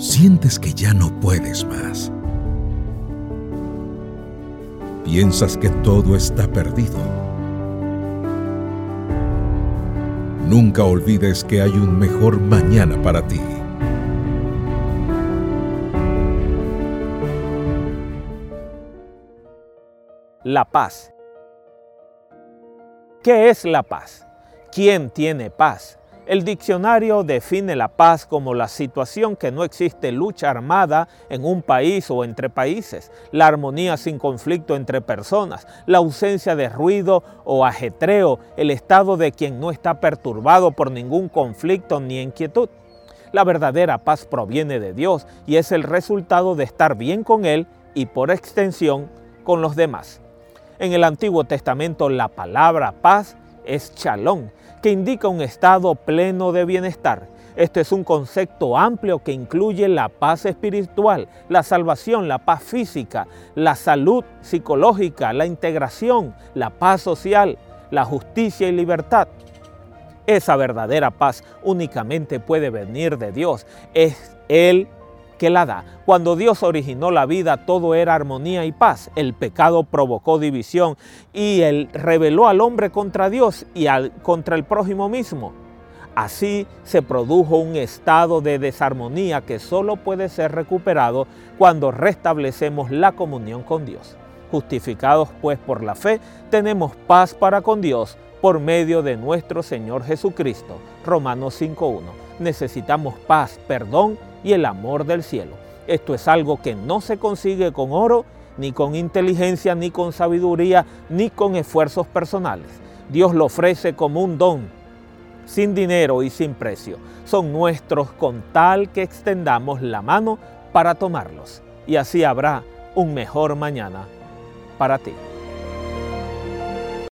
sientes que ya no puedes más. Piensas que todo está perdido. Nunca olvides que hay un mejor mañana para ti. La paz. ¿Qué es la paz? ¿Quién tiene paz? El diccionario define la paz como la situación que no existe lucha armada en un país o entre países, la armonía sin conflicto entre personas, la ausencia de ruido o ajetreo, el estado de quien no está perturbado por ningún conflicto ni inquietud. La verdadera paz proviene de Dios y es el resultado de estar bien con Él y por extensión con los demás. En el Antiguo Testamento la palabra paz es chalón, que indica un estado pleno de bienestar. Este es un concepto amplio que incluye la paz espiritual, la salvación, la paz física, la salud psicológica, la integración, la paz social, la justicia y libertad. Esa verdadera paz únicamente puede venir de Dios. Es Él que la da. Cuando Dios originó la vida, todo era armonía y paz. El pecado provocó división y Él reveló al hombre contra Dios y al, contra el prójimo mismo. Así se produjo un estado de desarmonía que solo puede ser recuperado cuando restablecemos la comunión con Dios. Justificados pues por la fe, tenemos paz para con Dios por medio de nuestro Señor Jesucristo. Romanos 5.1. Necesitamos paz, perdón y el amor del cielo. Esto es algo que no se consigue con oro, ni con inteligencia, ni con sabiduría, ni con esfuerzos personales. Dios lo ofrece como un don, sin dinero y sin precio. Son nuestros con tal que extendamos la mano para tomarlos. Y así habrá un mejor mañana para ti.